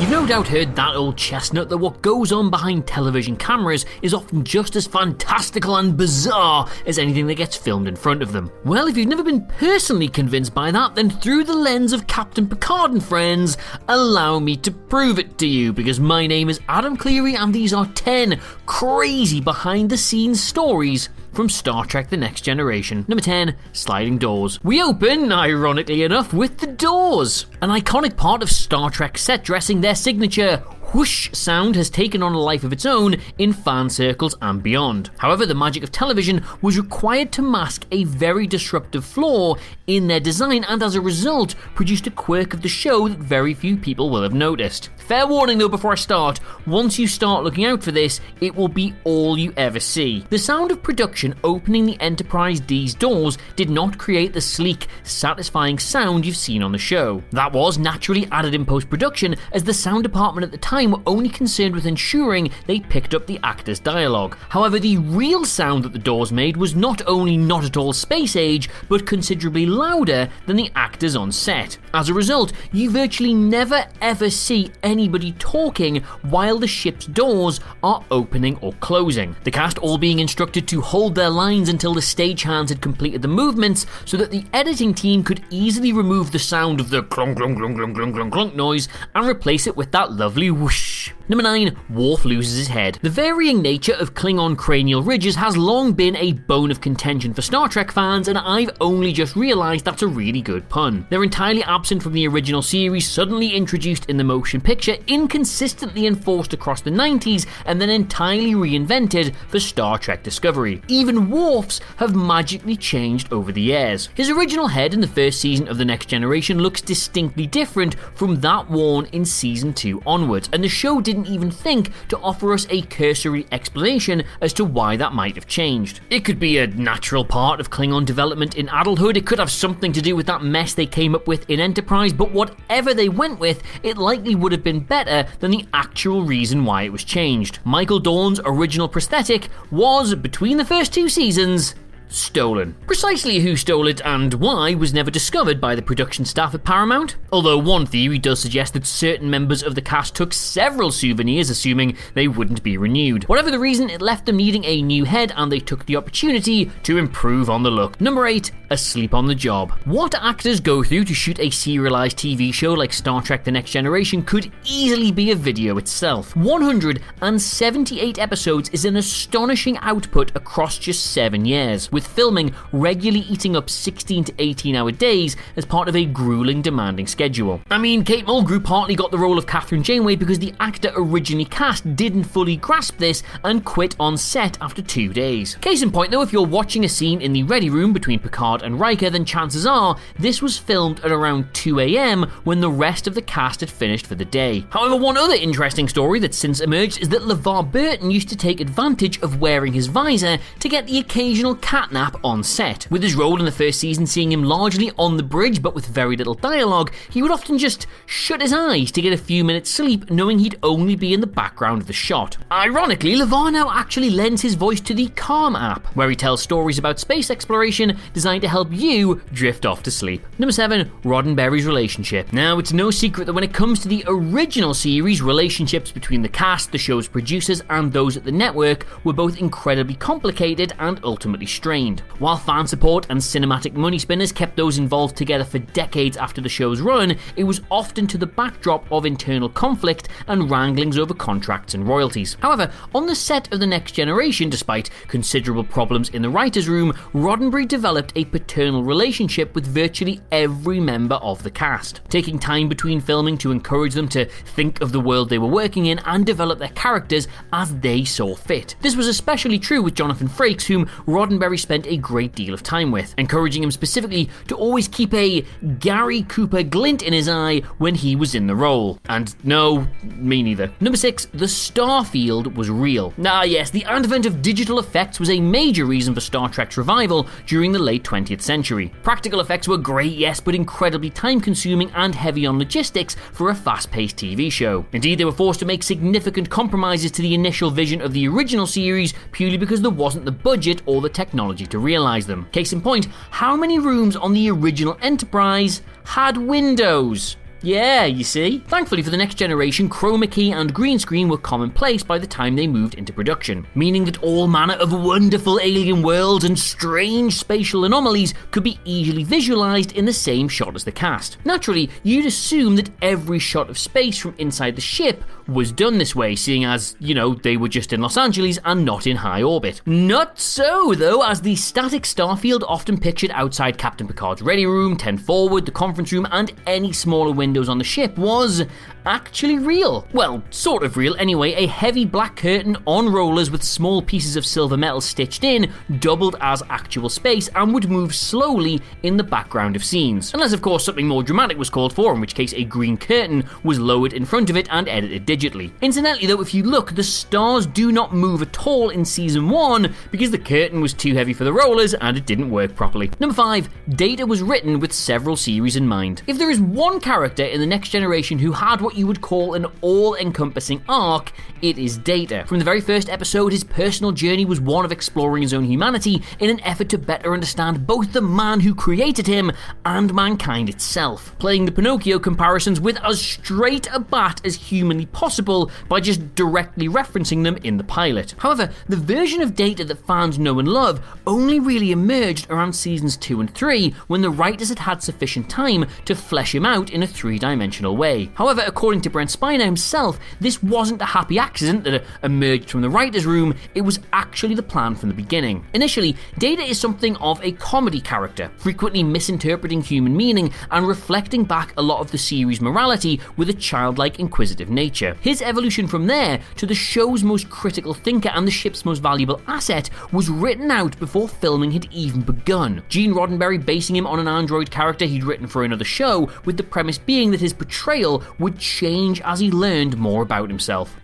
You've no doubt heard that old chestnut that what goes on behind television cameras is often just as fantastical and bizarre as anything that gets filmed in front of them. Well, if you've never been personally convinced by that, then through the lens of Captain Picard and friends, allow me to prove it to you because my name is Adam Cleary and these are 10 crazy behind the scenes stories from Star Trek The Next Generation. Number 10, Sliding Doors. We open, ironically enough, with the doors. An iconic part of Star Trek set dressing, their signature whoosh sound has taken on a life of its own in fan circles and beyond. However, the magic of television was required to mask a very disruptive flaw in their design and as a result produced a quirk of the show that very few people will have noticed. Fair warning though before I start, once you start looking out for this, it will be all you ever see. The sound of production opening the Enterprise D's doors did not create the sleek, satisfying sound you've seen on the show. That was naturally added in post production as the sound department at the time were only concerned with ensuring they picked up the actor's dialogue. However, the real sound that the doors made was not only not at all space age, but considerably louder than the actors on set. As a result, you virtually never ever see anybody talking while the ship's doors are opening or closing. The cast all being instructed to hold their lines until the stagehands had completed the movements so that the editing team could easily remove the sound of the clunk clunk clunk clunk clunk clunk noise and replace it with that lovely whoosh. Number 9, Worf loses his head. The varying nature of Klingon cranial ridges has long been a bone of contention for Star Trek fans, and I've only just realised that's a really good pun. They're entirely absent from the original series, suddenly introduced in the motion picture, inconsistently enforced across the 90s, and then entirely reinvented for Star Trek Discovery. Even Worf's have magically changed over the years. His original head in the first season of The Next Generation looks distinctly different from that worn in season 2 onwards, and the show didn't even think to offer us a cursory explanation as to why that might have changed. It could be a natural part of Klingon development in adulthood, it could have something to do with that mess they came up with in Enterprise, but whatever they went with, it likely would have been better than the actual reason why it was changed. Michael Dorn's original prosthetic was, between the first two seasons, stolen. Precisely who stole it and why was never discovered by the production staff at Paramount, although one theory does suggest that certain members of the cast took several souvenirs assuming they wouldn't be renewed. Whatever the reason, it left them needing a new head and they took the opportunity to improve on the look. Number 8, Asleep on the Job. What actors go through to shoot a serialized TV show like Star Trek The Next Generation could easily be a video itself. 178 episodes is an astonishing output across just 7 years, with filming regularly eating up 16 to 18 hour days as part of a grueling, demanding schedule. I mean, Kate Mulgrew partly got the role of Kathryn Janeway because the actor originally cast didn't fully grasp this and quit on set after two days. Case in point, though, if you're watching a scene in the ready room between Picard and Riker, then chances are this was filmed at around 2 am when the rest of the cast had finished for the day. However, one other interesting story that's since emerged is that LeVar Burton used to take advantage of wearing his visor to get the occasional catnap on set. With his role in the first season seeing him largely on the bridge but with very little dialogue, he would often just shut his eyes to get a few minutes sleep, knowing he'd only be in the background of the shot. Ironically, LeVar now actually lends his voice to the Calm app, where he tells stories about space exploration designed to help you drift off to sleep. Number 7, Roddenberry's relationship. Now, it's no secret that when it comes to the original series, relationships between the cast, the show's producers, and those at the network were both incredibly complicated and ultimately strained. While fan support and cinematic money spinners kept those involved together for decades after the show's run, it was often to the backdrop of internal conflict and wranglings over contracts and royalties. However, on the set of The Next Generation, despite considerable problems in the writer's room, Roddenberry developed a paternal relationship with virtually every member of the cast, taking time between filming to encourage them to think of the world they were working in and develop their characters as they saw fit. This was especially true with Jonathan Frakes, whom Roddenberry spent a great deal of time with, encouraging him specifically to always keep a Gary Cooper glint in his eye when he was in the role. And no, me neither. Number six, the Starfield was real. Ah, yes, the advent of digital effects was a major reason for Star Trek's revival during the late 20th century. Practical effects were great, yes, but incredibly time consuming and heavy on logistics for a fast paced TV show. Indeed, they were forced to make significant compromises to the initial vision of the original series purely because there wasn't the budget or the technology to realise them. Case in point, how many rooms on the original Enterprise had windows? Yeah, you see? Thankfully for the next generation, chroma key and green screen were commonplace by the time they moved into production, meaning that all manner of wonderful alien worlds and strange spatial anomalies could be easily visualized in the same shot as the cast. Naturally, you'd assume that every shot of space from inside the ship was done this way, seeing as, you know, they were just in Los Angeles and not in high orbit. Not so, though, as the static starfield often pictured outside Captain Picard's ready room, 10 forward, the conference room, and any smaller windows on the ship was actually real. Well, sort of real anyway. A heavy black curtain on rollers with small pieces of silver metal stitched in doubled as actual space and would move slowly in the background of scenes. Unless, of course, something more dramatic was called for, in which case a green curtain was lowered in front of it and edited digitally. Incidentally, though, if you look, the stars do not move at all in season 1 because the curtain was too heavy for the rollers and it didn't work properly. Number 5. Data was written with several series in mind. If there is one character in the next generation who had what you would call an all encompassing arc, it is Data. From the very first episode, his personal journey was one of exploring his own humanity in an effort to better understand both the man who created him and mankind itself. Playing the Pinocchio comparisons with as straight a bat as humanly possible by just directly referencing them in the pilot. However, the version of Data that fans know and love only really emerged around seasons 2 and 3 when the writers had had sufficient time to flesh him out in a three dimensional way. However, according to Brent Spiner himself, this wasn't a happy accident that uh, emerged from the writer's room, it was actually the plan from the beginning. Initially, Data is something of a comedy character, frequently misinterpreting human meaning and reflecting back a lot of the series' morality with a childlike, inquisitive nature. His evolution from there to the show's most critical thinker and the ship's most valuable asset was written out before filming had even begun. Gene Roddenberry basing him on an android character he'd written for another show, with the premise being that his portrayal would change as he learned more about himself.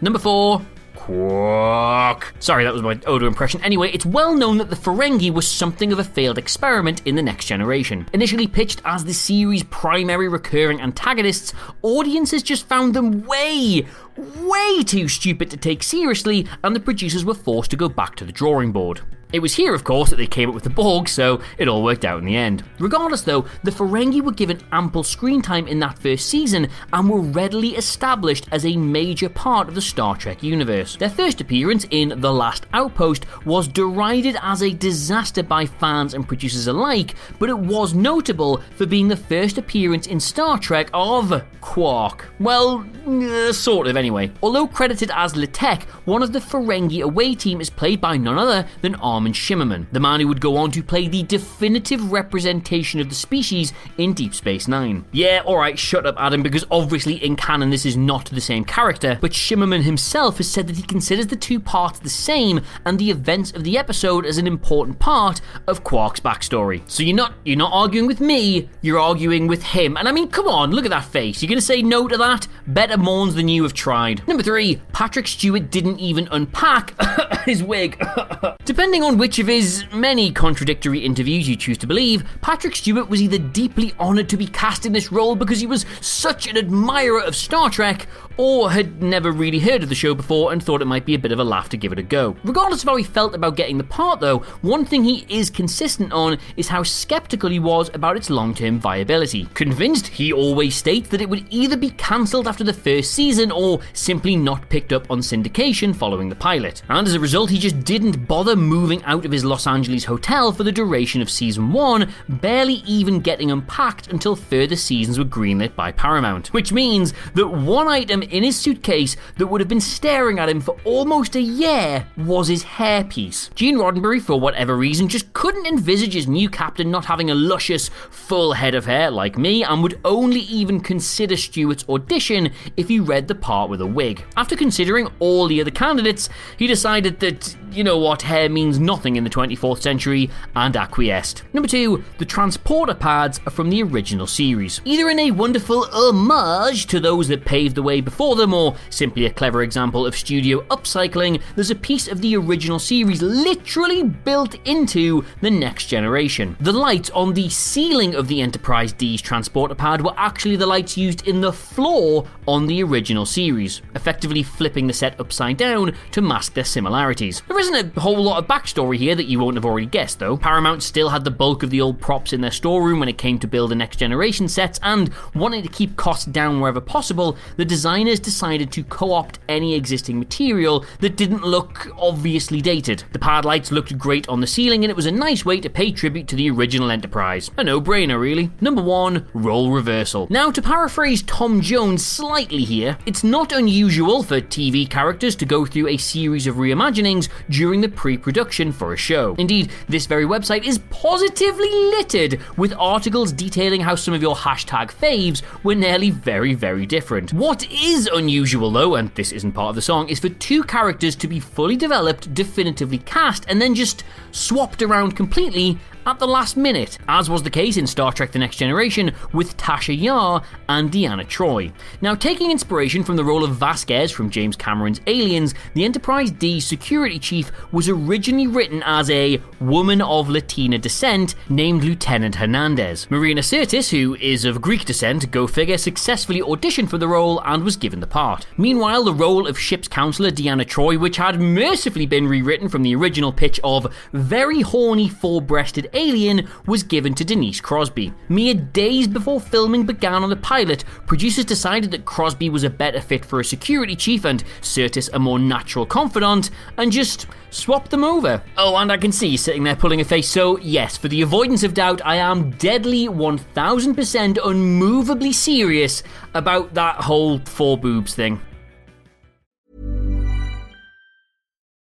Number 4. Quark. Sorry, that was my Odo impression. Anyway, it's well known that the Ferengi was something of a failed experiment in the next generation. Initially pitched as the series' primary recurring antagonists, audiences just found them way, way too stupid to take seriously, and the producers were forced to go back to the drawing board. It was here, of course, that they came up with the Borg, so it all worked out in the end. Regardless, though, the Ferengi were given ample screen time in that first season and were readily established as a major part of the Star Trek universe. Their first appearance in The Last Outpost was derided as a disaster by fans and producers alike, but it was notable for being the first appearance in Star Trek of Quark. Well, uh, sort of anyway. Although credited as Letek, one of the Ferengi away team is played by none other than Armin Shimerman, the man who would go on to play the definitive representation of the species in Deep Space Nine. Yeah, alright, shut up, Adam, because obviously in canon this is not the same character, but Shimerman himself has said that he considers the two parts the same and the events of the episode as an important part of Quark's backstory. So you're not you're not arguing with me, you're arguing with him. And I mean, come on, look at that face. You're gonna say no to that? Better Morns than you have tried. Number three, Patrick Stewart didn't even unpack his wig. Depending on which of his many contradictory interviews you choose to believe, Patrick Stewart was either deeply honoured to be cast in this role because he was such an admirer of Star Trek, or had never really heard of the show before and thought it might be a bit of a laugh to give it a go. Regardless of how he felt about getting the part, though, one thing he is consistent on is how skeptical he was about its long term viability. Convinced, he always states that it would either be cancelled after the first season or simply not picked up on syndication following the pilot. And as a result, he just didn't bother moving out of his Los Angeles hotel for the duration of season 1, barely even getting unpacked until further seasons were greenlit by Paramount. Which means that one item in his suitcase that would have been staring at him for almost a year was his hairpiece. Gene Roddenberry, for whatever reason, just couldn't envisage his new captain not having a luscious, full head of hair like me, and would only even consider Stewart's audition if he read the part with a wig. After considering all the other candidates, he decided that, you know what, hair means nothing in the 24th century and acquiesced. Number two, the transporter pads are from the original series. Either in a wonderful homage to those that paved the way before them, or simply a clever example of studio upcycling, there's a piece of the original series literally built into the next generation. The lights on the ceiling of the Enterprise D's transporter pad were actually the lights used in the floor on the original series, effectively flipping the set upside down to mask their similarities. There isn't a whole lot of backstory here that you won't have already guessed, though. Paramount still had the bulk of the old props in their storeroom when it came to building next generation sets, and wanting to keep costs down wherever possible, the designers decided to co opt any existing material that didn't look obviously dated. The pad lights looked great on the ceiling, and it was a nice way to pay tribute to the original Enterprise. A no brainer, really. Number one, role reversal. Now, to paraphrase Tom Jones slightly here, it's not unusual for TV characters to go through a series of reimaginings during the pre production for a show. Indeed, this very website is positively littered with articles detailing how some of your hashtag faves were nearly very, very different. What is unusual though, and this isn't part of the song, is for two characters to be fully developed, definitively cast, and then just swapped around completely at the last minute, as was the case in Star Trek The Next Generation with Tasha Yar and Deanna Troi. Now, taking inspiration from the role of Vasquez from James Cameron's Aliens, the Enterprise D security chief was originally written as a woman of Latina descent named Lieutenant Hernandez. Marina Sirtis, who is of Greek descent, go figure, successfully auditioned for the role and was given the part. Meanwhile, the role of ship's counselor Deanna Troi, which had mercifully been rewritten from the original pitch of very horny four breasted alien was given to Denise Crosby. Mere days before filming began on the pilot, producers decided that Crosby was a better fit for a security chief and Sirtis a more natural confidant, and just swapped them over. Oh, and I can see you sitting there pulling a face, so yes, for the avoidance of doubt, I am deadly 1000% unmovably serious about that whole four boobs thing.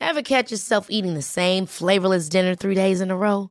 Ever catch yourself eating the same flavorless dinner three days in a row?